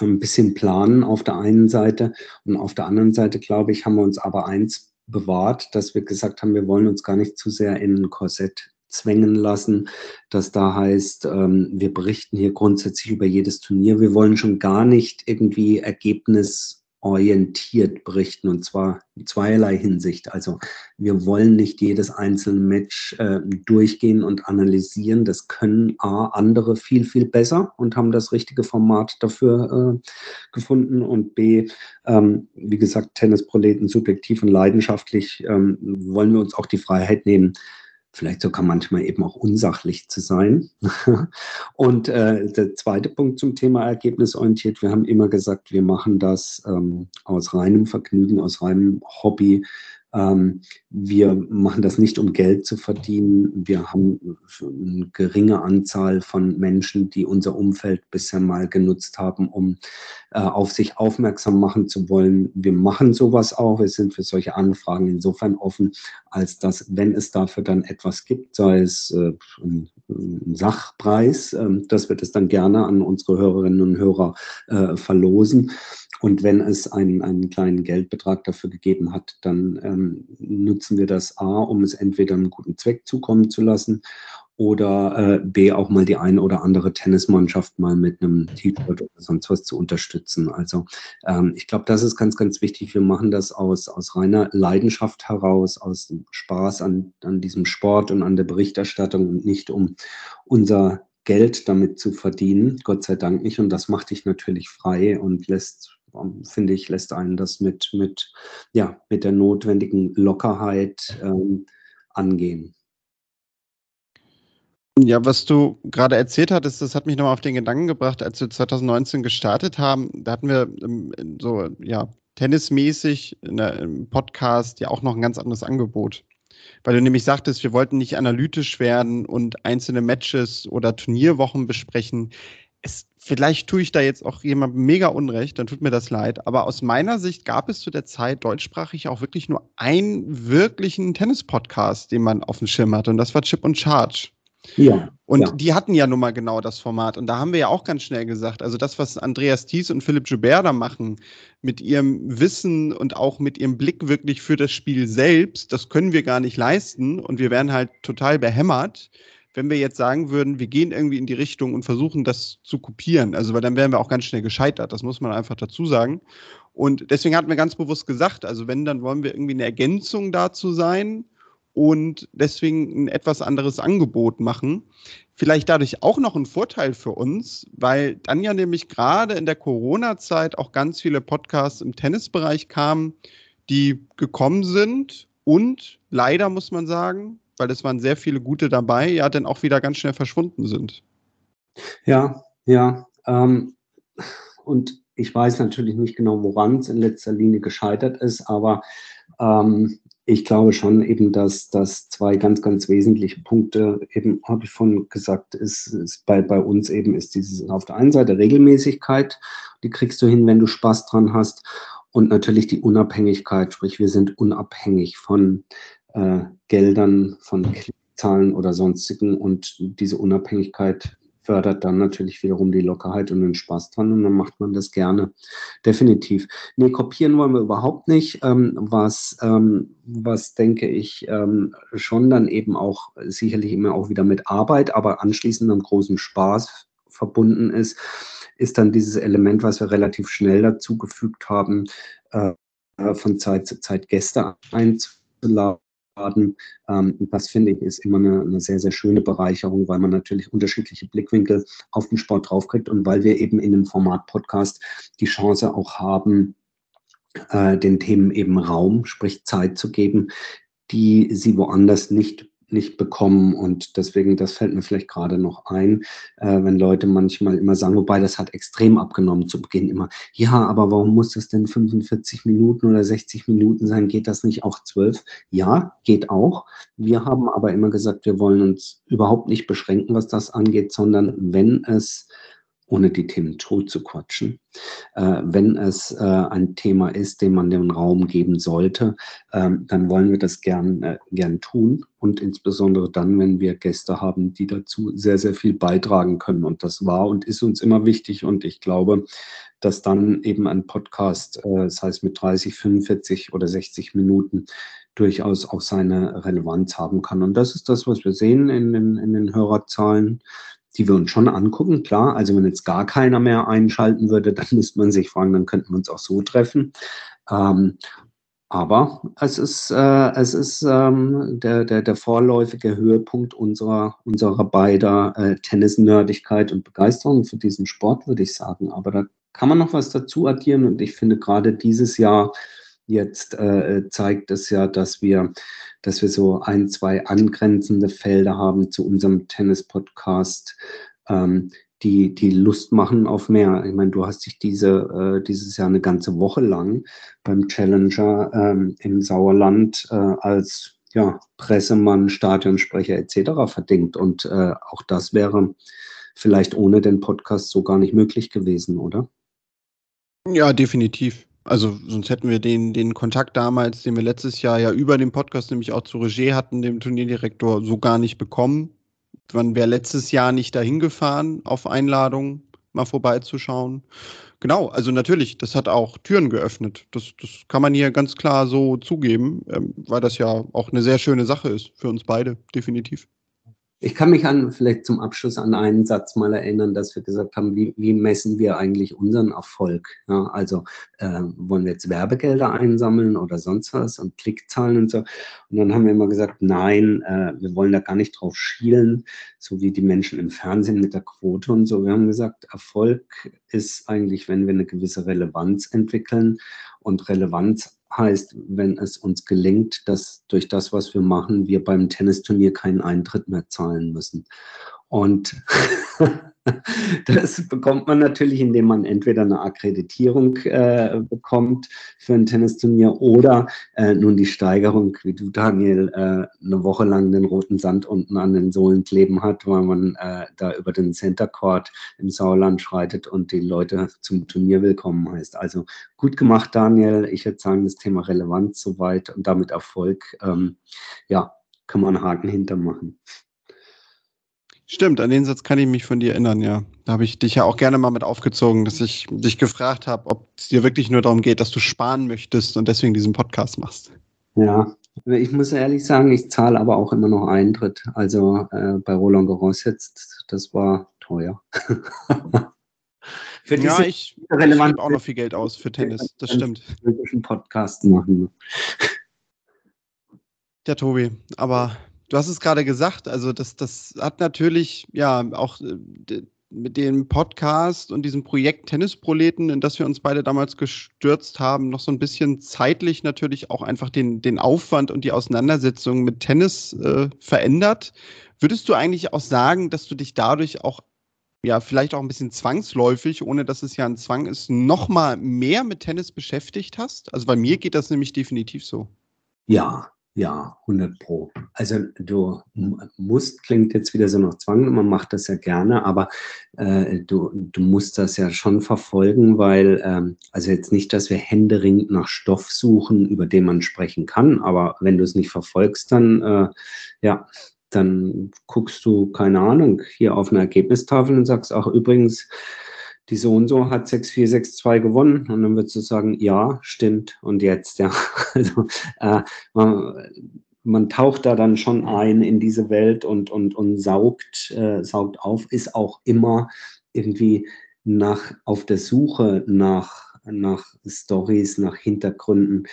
ein bisschen planen auf der einen Seite und auf der anderen Seite, glaube ich, haben wir uns aber eins bewahrt, dass wir gesagt haben, wir wollen uns gar nicht zu sehr in ein Korsett zwängen lassen, das da heißt, ähm, wir berichten hier grundsätzlich über jedes Turnier. Wir wollen schon gar nicht irgendwie Ergebnis orientiert berichten und zwar in zweierlei Hinsicht. Also wir wollen nicht jedes einzelne Match äh, durchgehen und analysieren. Das können A, andere viel, viel besser und haben das richtige Format dafür äh, gefunden und B, ähm, wie gesagt, Tennisproleten subjektiv und leidenschaftlich ähm, wollen wir uns auch die Freiheit nehmen, vielleicht sogar manchmal eben auch unsachlich zu sein. und äh, der zweite Punkt zum Thema ergebnisorientiert, wir haben immer gesagt, wir machen das ähm, aus reinem Vergnügen, aus reinem Hobby, wir machen das nicht, um Geld zu verdienen. Wir haben eine geringe Anzahl von Menschen, die unser Umfeld bisher mal genutzt haben, um äh, auf sich aufmerksam machen zu wollen. Wir machen sowas auch. Wir sind für solche Anfragen insofern offen, als dass, wenn es dafür dann etwas gibt, sei es äh, ein, Sachpreis, äh, dass wir das dann gerne an unsere Hörerinnen und Hörer äh, verlosen. Und wenn es einen, einen kleinen Geldbetrag dafür gegeben hat, dann ähm, nutzen wir das A, um es entweder einem guten Zweck zukommen zu lassen oder äh, B, auch mal die eine oder andere Tennismannschaft mal mit einem T-Shirt oder sonst was zu unterstützen. Also ähm, ich glaube, das ist ganz, ganz wichtig. Wir machen das aus, aus reiner Leidenschaft heraus, aus Spaß an, an diesem Sport und an der Berichterstattung und nicht um unser Geld damit zu verdienen. Gott sei Dank nicht. Und das macht dich natürlich frei und lässt finde ich, lässt einen das mit, mit, ja, mit der notwendigen Lockerheit ähm, angehen. Ja, was du gerade erzählt hattest, das hat mich nochmal auf den Gedanken gebracht, als wir 2019 gestartet haben, da hatten wir ähm, so, ja, tennismäßig in einem Podcast ja auch noch ein ganz anderes Angebot. Weil du nämlich sagtest, wir wollten nicht analytisch werden und einzelne Matches oder Turnierwochen besprechen es, vielleicht tue ich da jetzt auch jemandem mega Unrecht, dann tut mir das leid. Aber aus meiner Sicht gab es zu der Zeit deutschsprachig auch wirklich nur einen wirklichen Tennis-Podcast, den man auf dem Schirm hatte. Und das war Chip und Charge. Ja. Und ja. die hatten ja nun mal genau das Format. Und da haben wir ja auch ganz schnell gesagt, also das, was Andreas Thies und Philipp Joubert da machen, mit ihrem Wissen und auch mit ihrem Blick wirklich für das Spiel selbst, das können wir gar nicht leisten. Und wir werden halt total behämmert wenn wir jetzt sagen würden, wir gehen irgendwie in die Richtung und versuchen das zu kopieren, also weil dann wären wir auch ganz schnell gescheitert, das muss man einfach dazu sagen. Und deswegen hatten wir ganz bewusst gesagt, also wenn, dann wollen wir irgendwie eine Ergänzung dazu sein und deswegen ein etwas anderes Angebot machen. Vielleicht dadurch auch noch ein Vorteil für uns, weil dann ja nämlich gerade in der Corona-Zeit auch ganz viele Podcasts im Tennisbereich kamen, die gekommen sind und leider muss man sagen, weil es waren sehr viele gute dabei, ja, dann auch wieder ganz schnell verschwunden sind. Ja, ja. Ähm, und ich weiß natürlich nicht genau, woran es in letzter Linie gescheitert ist, aber ähm, ich glaube schon eben, dass das zwei ganz, ganz wesentliche Punkte, eben habe ich vorhin gesagt, ist, ist, bei, bei uns eben ist dieses auf der einen Seite Regelmäßigkeit, die kriegst du hin, wenn du Spaß dran hast. Und natürlich die Unabhängigkeit, sprich, wir sind unabhängig von äh, Geldern, von Klickzahlen oder sonstigen. Und diese Unabhängigkeit fördert dann natürlich wiederum die Lockerheit und den Spaß dran und dann macht man das gerne. Definitiv. Nee, kopieren wollen wir überhaupt nicht. Ähm, was, ähm, was denke ich ähm, schon dann eben auch sicherlich immer auch wieder mit Arbeit, aber anschließend einem großen Spaß verbunden ist, ist dann dieses Element, was wir relativ schnell dazugefügt haben, äh, von Zeit zu Zeit Gäste einzuladen. Ähm, das finde ich ist immer eine, eine, sehr, sehr schöne Bereicherung, weil man natürlich unterschiedliche Blickwinkel auf den Sport draufkriegt und weil wir eben in dem Format Podcast die Chance auch haben, äh, den Themen eben Raum, sprich Zeit zu geben, die sie woanders nicht nicht bekommen. Und deswegen, das fällt mir vielleicht gerade noch ein, äh, wenn Leute manchmal immer sagen, wobei das hat extrem abgenommen zu Beginn immer, ja, aber warum muss das denn 45 Minuten oder 60 Minuten sein? Geht das nicht auch 12? Ja, geht auch. Wir haben aber immer gesagt, wir wollen uns überhaupt nicht beschränken, was das angeht, sondern wenn es ohne die Themen tot zu quatschen. Äh, wenn es äh, ein Thema ist, dem man den Raum geben sollte, ähm, dann wollen wir das gern, äh, gern tun und insbesondere dann, wenn wir Gäste haben, die dazu sehr, sehr viel beitragen können. Und das war und ist uns immer wichtig und ich glaube, dass dann eben ein Podcast, äh, das heißt mit 30, 45 oder 60 Minuten, durchaus auch seine Relevanz haben kann. Und das ist das, was wir sehen in den, in den Hörerzahlen die wir uns schon angucken, klar. Also wenn jetzt gar keiner mehr einschalten würde, dann müsste man sich fragen, dann könnten wir uns auch so treffen. Ähm, aber es ist, äh, es ist ähm, der, der, der vorläufige Höhepunkt unserer, unserer beider äh, Tennis-Nerdigkeit und Begeisterung für diesen Sport, würde ich sagen. Aber da kann man noch was dazu addieren und ich finde gerade dieses Jahr jetzt äh, zeigt es ja, dass wir dass wir so ein, zwei angrenzende Felder haben zu unserem Tennis-Podcast, ähm, die, die Lust machen auf mehr. Ich meine, du hast dich diese, äh, dieses Jahr eine ganze Woche lang beim Challenger ähm, im Sauerland äh, als ja, Pressemann, Stadionsprecher etc. verdingt. Und äh, auch das wäre vielleicht ohne den Podcast so gar nicht möglich gewesen, oder? Ja, definitiv. Also sonst hätten wir den, den Kontakt damals, den wir letztes Jahr ja über den Podcast nämlich auch zu Roger hatten, dem Turnierdirektor, so gar nicht bekommen. Man wäre letztes Jahr nicht dahin gefahren auf Einladung, mal vorbeizuschauen. Genau, also natürlich, das hat auch Türen geöffnet. Das, das kann man hier ganz klar so zugeben, ähm, weil das ja auch eine sehr schöne Sache ist für uns beide, definitiv. Ich kann mich an, vielleicht zum Abschluss an einen Satz mal erinnern, dass wir gesagt haben, wie, wie messen wir eigentlich unseren Erfolg? Ja, also äh, wollen wir jetzt Werbegelder einsammeln oder sonst was und Klickzahlen und so. Und dann haben wir immer gesagt, nein, äh, wir wollen da gar nicht drauf schielen, so wie die Menschen im Fernsehen mit der Quote und so. Wir haben gesagt, Erfolg ist eigentlich, wenn wir eine gewisse Relevanz entwickeln und Relevanz heißt, wenn es uns gelingt, dass durch das, was wir machen, wir beim Tennisturnier keinen Eintritt mehr zahlen müssen. Und das bekommt man natürlich, indem man entweder eine Akkreditierung äh, bekommt für ein Tennisturnier oder äh, nun die Steigerung, wie du, Daniel, äh, eine Woche lang den roten Sand unten an den Sohlen kleben hat, weil man äh, da über den Center Court im Sauerland schreitet und die Leute zum Turnier willkommen heißt. Also gut gemacht, Daniel. Ich würde sagen, das Thema Relevanz soweit und damit Erfolg. Ähm, ja, kann man einen Haken hintermachen. Stimmt, an den Satz kann ich mich von dir erinnern, ja. Da habe ich dich ja auch gerne mal mit aufgezogen, dass ich dich gefragt habe, ob es dir wirklich nur darum geht, dass du sparen möchtest und deswegen diesen Podcast machst. Ja, ich muss ehrlich sagen, ich zahle aber auch immer noch Eintritt. Also äh, bei Roland Garros jetzt, das war teuer. für ja, ich, ich gebe auch noch viel Geld aus für Tennis, das stimmt. Podcast machen. Ja, Tobi, aber Du hast es gerade gesagt, also das, das hat natürlich ja auch äh, mit dem Podcast und diesem Projekt Tennisproleten, in das wir uns beide damals gestürzt haben, noch so ein bisschen zeitlich natürlich auch einfach den, den Aufwand und die Auseinandersetzung mit Tennis äh, verändert. Würdest du eigentlich auch sagen, dass du dich dadurch auch ja, vielleicht auch ein bisschen zwangsläufig, ohne dass es ja ein Zwang ist, noch mal mehr mit Tennis beschäftigt hast? Also bei mir geht das nämlich definitiv so. Ja, ja, 100 Pro. Also du musst, klingt jetzt wieder so nach Zwang, man macht das ja gerne, aber äh, du, du musst das ja schon verfolgen, weil, ähm, also jetzt nicht, dass wir händeringend nach Stoff suchen, über den man sprechen kann, aber wenn du es nicht verfolgst, dann, äh, ja, dann guckst du, keine Ahnung, hier auf eine Ergebnistafel und sagst auch übrigens, die so und so hat 6-4-6-2 gewonnen. Und dann würdest du sagen, ja, stimmt. Und jetzt, ja. Also äh, man, man, taucht da dann schon ein in diese Welt und, und, und saugt, äh, saugt auf, ist auch immer irgendwie nach, auf der Suche nach, nach Stories, nach Hintergründen,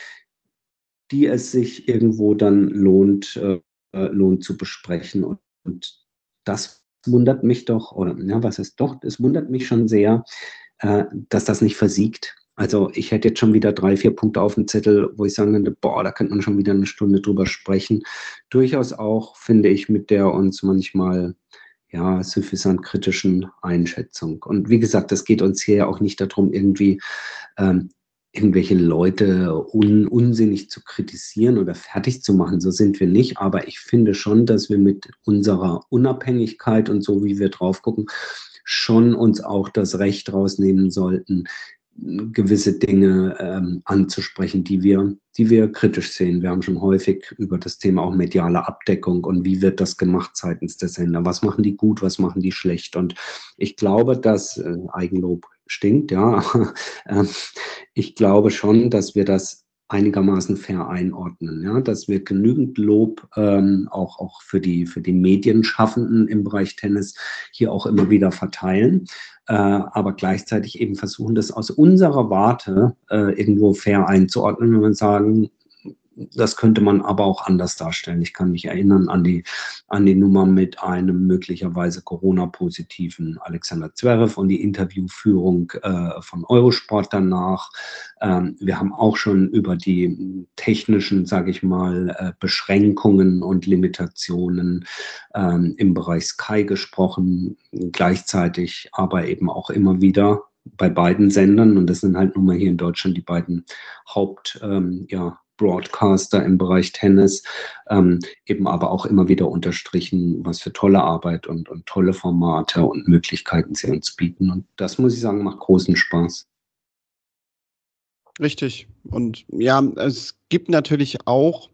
die es sich irgendwo dann lohnt, äh, lohnt zu besprechen. Und, und, das wundert mich doch, oder ja, was ist doch, es wundert mich schon sehr, äh, dass das nicht versiegt. Also ich hätte jetzt schon wieder drei, vier Punkte auf dem Zettel, wo ich sagen könnte, boah, da könnte man schon wieder eine Stunde drüber sprechen. Durchaus auch, finde ich, mit der uns manchmal ja, suffisant kritischen Einschätzung. Und wie gesagt, es geht uns hier auch nicht darum, irgendwie ähm, irgendwelche Leute un, unsinnig zu kritisieren oder fertig zu machen. So sind wir nicht. Aber ich finde schon, dass wir mit unserer Unabhängigkeit und so, wie wir drauf gucken, schon uns auch das Recht rausnehmen sollten, gewisse Dinge ähm, anzusprechen, die wir, die wir kritisch sehen. Wir haben schon häufig über das Thema auch mediale Abdeckung und wie wird das gemacht seitens der Sender. Was machen die gut, was machen die schlecht? Und ich glaube, dass äh, Eigenlob stinkt, ja. äh, ich glaube schon, dass wir das einigermaßen fair einordnen, ja, dass wir genügend Lob ähm, auch, auch für, die, für die Medienschaffenden im Bereich Tennis hier auch immer wieder verteilen, äh, aber gleichzeitig eben versuchen, das aus unserer Warte äh, irgendwo fair einzuordnen, wenn wir sagen, das könnte man aber auch anders darstellen. Ich kann mich erinnern an die, an die Nummer mit einem möglicherweise Corona-positiven Alexander Zverev und die Interviewführung äh, von Eurosport danach. Ähm, wir haben auch schon über die technischen, sage ich mal, äh, Beschränkungen und Limitationen ähm, im Bereich Sky gesprochen, gleichzeitig aber eben auch immer wieder bei beiden Sendern, und das sind halt nun mal hier in Deutschland die beiden Haupt, ähm, ja, Broadcaster im Bereich Tennis, ähm, eben aber auch immer wieder unterstrichen, was für tolle Arbeit und, und tolle Formate und Möglichkeiten sie uns bieten. Und das muss ich sagen, macht großen Spaß. Richtig. Und ja, es gibt natürlich auch,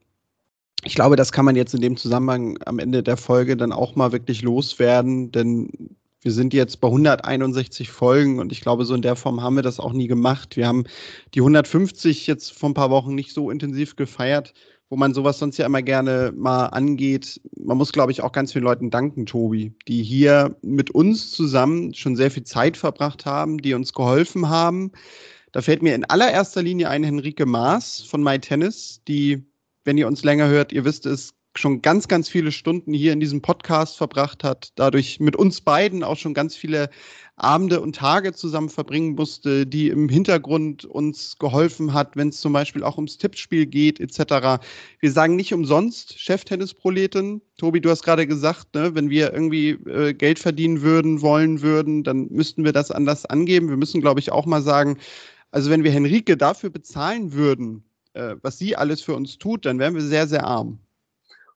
ich glaube, das kann man jetzt in dem Zusammenhang am Ende der Folge dann auch mal wirklich loswerden, denn wir sind jetzt bei 161 Folgen und ich glaube, so in der Form haben wir das auch nie gemacht. Wir haben die 150 jetzt vor ein paar Wochen nicht so intensiv gefeiert, wo man sowas sonst ja immer gerne mal angeht. Man muss, glaube ich, auch ganz vielen Leuten danken, Tobi, die hier mit uns zusammen schon sehr viel Zeit verbracht haben, die uns geholfen haben. Da fällt mir in allererster Linie ein Henrike Maas von MyTennis, die, wenn ihr uns länger hört, ihr wisst es, schon ganz, ganz viele Stunden hier in diesem Podcast verbracht hat, dadurch mit uns beiden auch schon ganz viele Abende und Tage zusammen verbringen musste, die im Hintergrund uns geholfen hat, wenn es zum Beispiel auch ums Tippspiel geht, etc. Wir sagen nicht umsonst Cheftennisproletin. Tobi, du hast gerade gesagt, ne, wenn wir irgendwie äh, Geld verdienen würden, wollen würden, dann müssten wir das anders angeben. Wir müssen, glaube ich, auch mal sagen, also wenn wir Henrike dafür bezahlen würden, äh, was sie alles für uns tut, dann wären wir sehr, sehr arm.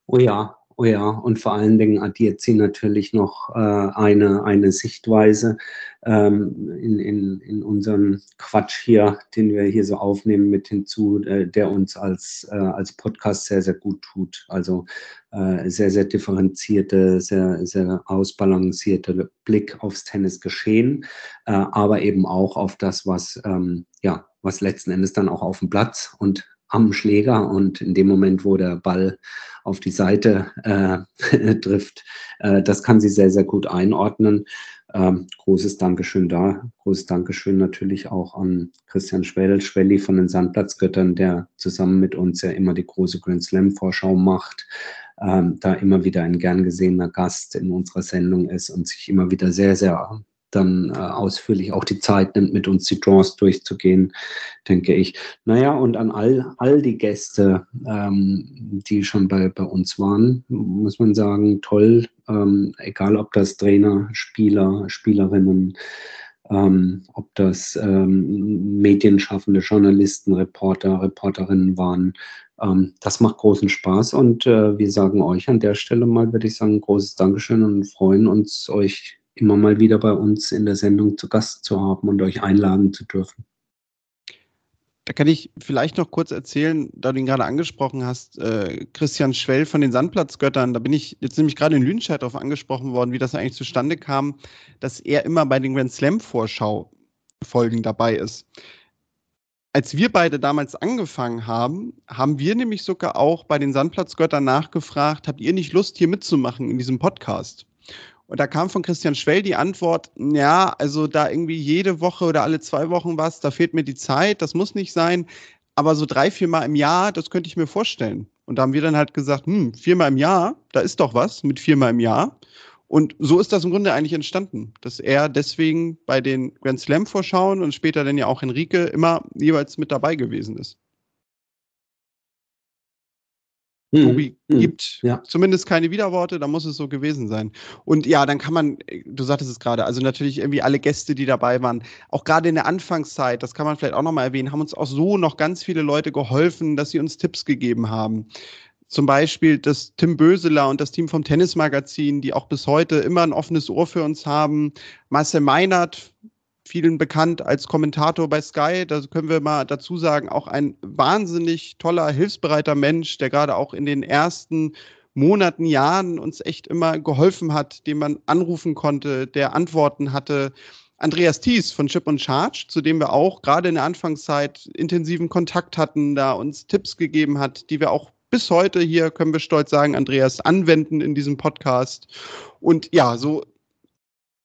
Oh ja, oh ja. Und vor allen Dingen addiert sie natürlich noch äh, eine, eine Sichtweise ähm, in, in, in unserem Quatsch hier, den wir hier so aufnehmen, mit hinzu, äh, der uns als, äh, als Podcast sehr, sehr gut tut. Also äh, sehr, sehr differenzierte, sehr, sehr ausbalancierte Blick aufs Tennisgeschehen, äh, aber eben auch auf das, was, ähm, ja, was letzten Endes dann auch auf dem Platz und am Schläger und in dem Moment, wo der Ball auf die Seite äh, trifft, äh, das kann sie sehr, sehr gut einordnen. Ähm, großes Dankeschön da. Großes Dankeschön natürlich auch an Christian Schwell, Schwelli von den Sandplatzgöttern, der zusammen mit uns ja immer die große Grand Slam Vorschau macht, ähm, da immer wieder ein gern gesehener Gast in unserer Sendung ist und sich immer wieder sehr, sehr dann äh, ausführlich auch die Zeit nimmt, mit uns die Draws durchzugehen, denke ich. Naja, und an all, all die Gäste, ähm, die schon bei, bei uns waren, muss man sagen, toll, ähm, egal ob das Trainer, Spieler, Spielerinnen, ähm, ob das ähm, medienschaffende Journalisten, Reporter, Reporterinnen waren. Ähm, das macht großen Spaß und äh, wir sagen euch an der Stelle mal, würde ich sagen, großes Dankeschön und freuen uns, euch immer mal wieder bei uns in der Sendung zu Gast zu haben und euch einladen zu dürfen. Da kann ich vielleicht noch kurz erzählen, da du ihn gerade angesprochen hast, äh, Christian Schwell von den Sandplatzgöttern, da bin ich jetzt nämlich gerade in Lüdenscheid darauf angesprochen worden, wie das eigentlich zustande kam, dass er immer bei den Grand Slam Vorschau-Folgen dabei ist. Als wir beide damals angefangen haben, haben wir nämlich sogar auch bei den Sandplatzgöttern nachgefragt, habt ihr nicht Lust, hier mitzumachen in diesem Podcast? Und da kam von Christian Schwell die Antwort, ja, also da irgendwie jede Woche oder alle zwei Wochen was, da fehlt mir die Zeit, das muss nicht sein. Aber so drei, vier Mal im Jahr, das könnte ich mir vorstellen. Und da haben wir dann halt gesagt, hm, viermal im Jahr, da ist doch was mit viermal im Jahr. Und so ist das im Grunde eigentlich entstanden, dass er deswegen bei den Grand Slam Vorschauen und später dann ja auch Henrike immer jeweils mit dabei gewesen ist. Tobi hm, gibt ja. zumindest keine Widerworte, da muss es so gewesen sein. Und ja, dann kann man, du sagtest es gerade, also natürlich irgendwie alle Gäste, die dabei waren, auch gerade in der Anfangszeit, das kann man vielleicht auch nochmal erwähnen, haben uns auch so noch ganz viele Leute geholfen, dass sie uns Tipps gegeben haben. Zum Beispiel das Tim Böseler und das Team vom Tennismagazin, die auch bis heute immer ein offenes Ohr für uns haben. Marcel Meinert, vielen bekannt als Kommentator bei Sky. Da können wir mal dazu sagen, auch ein wahnsinnig toller, hilfsbereiter Mensch, der gerade auch in den ersten Monaten, Jahren uns echt immer geholfen hat, den man anrufen konnte, der Antworten hatte. Andreas Thies von Chip und Charge, zu dem wir auch gerade in der Anfangszeit intensiven Kontakt hatten, da uns Tipps gegeben hat, die wir auch bis heute hier, können wir stolz sagen, Andreas, anwenden in diesem Podcast. Und ja, so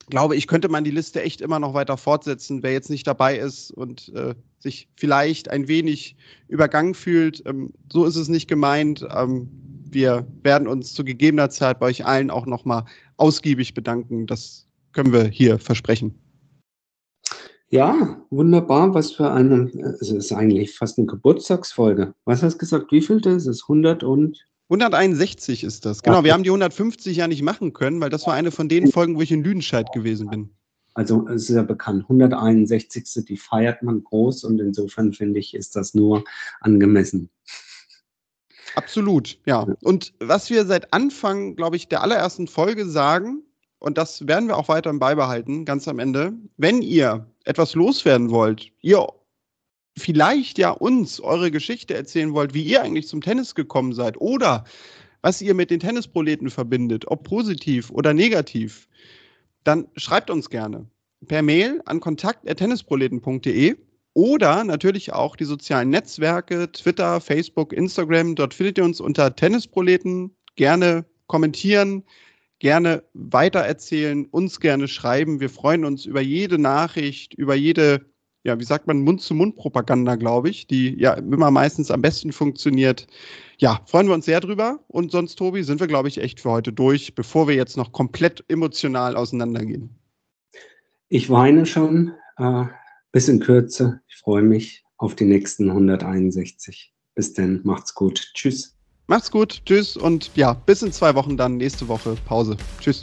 glaube ich, könnte man die Liste echt immer noch weiter fortsetzen. Wer jetzt nicht dabei ist und äh, sich vielleicht ein wenig übergangen fühlt, ähm, so ist es nicht gemeint. Ähm, wir werden uns zu gegebener Zeit bei euch allen auch nochmal ausgiebig bedanken. Das können wir hier versprechen. Ja, wunderbar. Was für eine, es ist eigentlich fast eine Geburtstagsfolge. Was hast du gesagt? Wie viel ist? 100 und 161 ist das. Genau, wir haben die 150 ja nicht machen können, weil das war eine von den Folgen, wo ich in Lüdenscheid gewesen bin. Also es ist ja bekannt, 161. die feiert man groß und insofern finde ich, ist das nur angemessen. Absolut, ja. Und was wir seit Anfang, glaube ich, der allerersten Folge sagen, und das werden wir auch weiterhin beibehalten, ganz am Ende, wenn ihr etwas loswerden wollt, ihr vielleicht ja uns eure Geschichte erzählen wollt, wie ihr eigentlich zum Tennis gekommen seid oder was ihr mit den Tennisproleten verbindet, ob positiv oder negativ, dann schreibt uns gerne per Mail an kontakt.tennisproleten.de oder natürlich auch die sozialen Netzwerke, Twitter, Facebook, Instagram. Dort findet ihr uns unter Tennisproleten. Gerne kommentieren, gerne weitererzählen, uns gerne schreiben. Wir freuen uns über jede Nachricht, über jede ja, wie sagt man, Mund-zu-Mund-Propaganda, glaube ich, die ja immer meistens am besten funktioniert. Ja, freuen wir uns sehr drüber. Und sonst, Tobi, sind wir, glaube ich, echt für heute durch, bevor wir jetzt noch komplett emotional auseinandergehen. Ich weine schon. Äh, bis in Kürze. Ich freue mich auf die nächsten 161. Bis dann, macht's gut. Tschüss. Macht's gut, tschüss und ja, bis in zwei Wochen dann, nächste Woche Pause. Tschüss.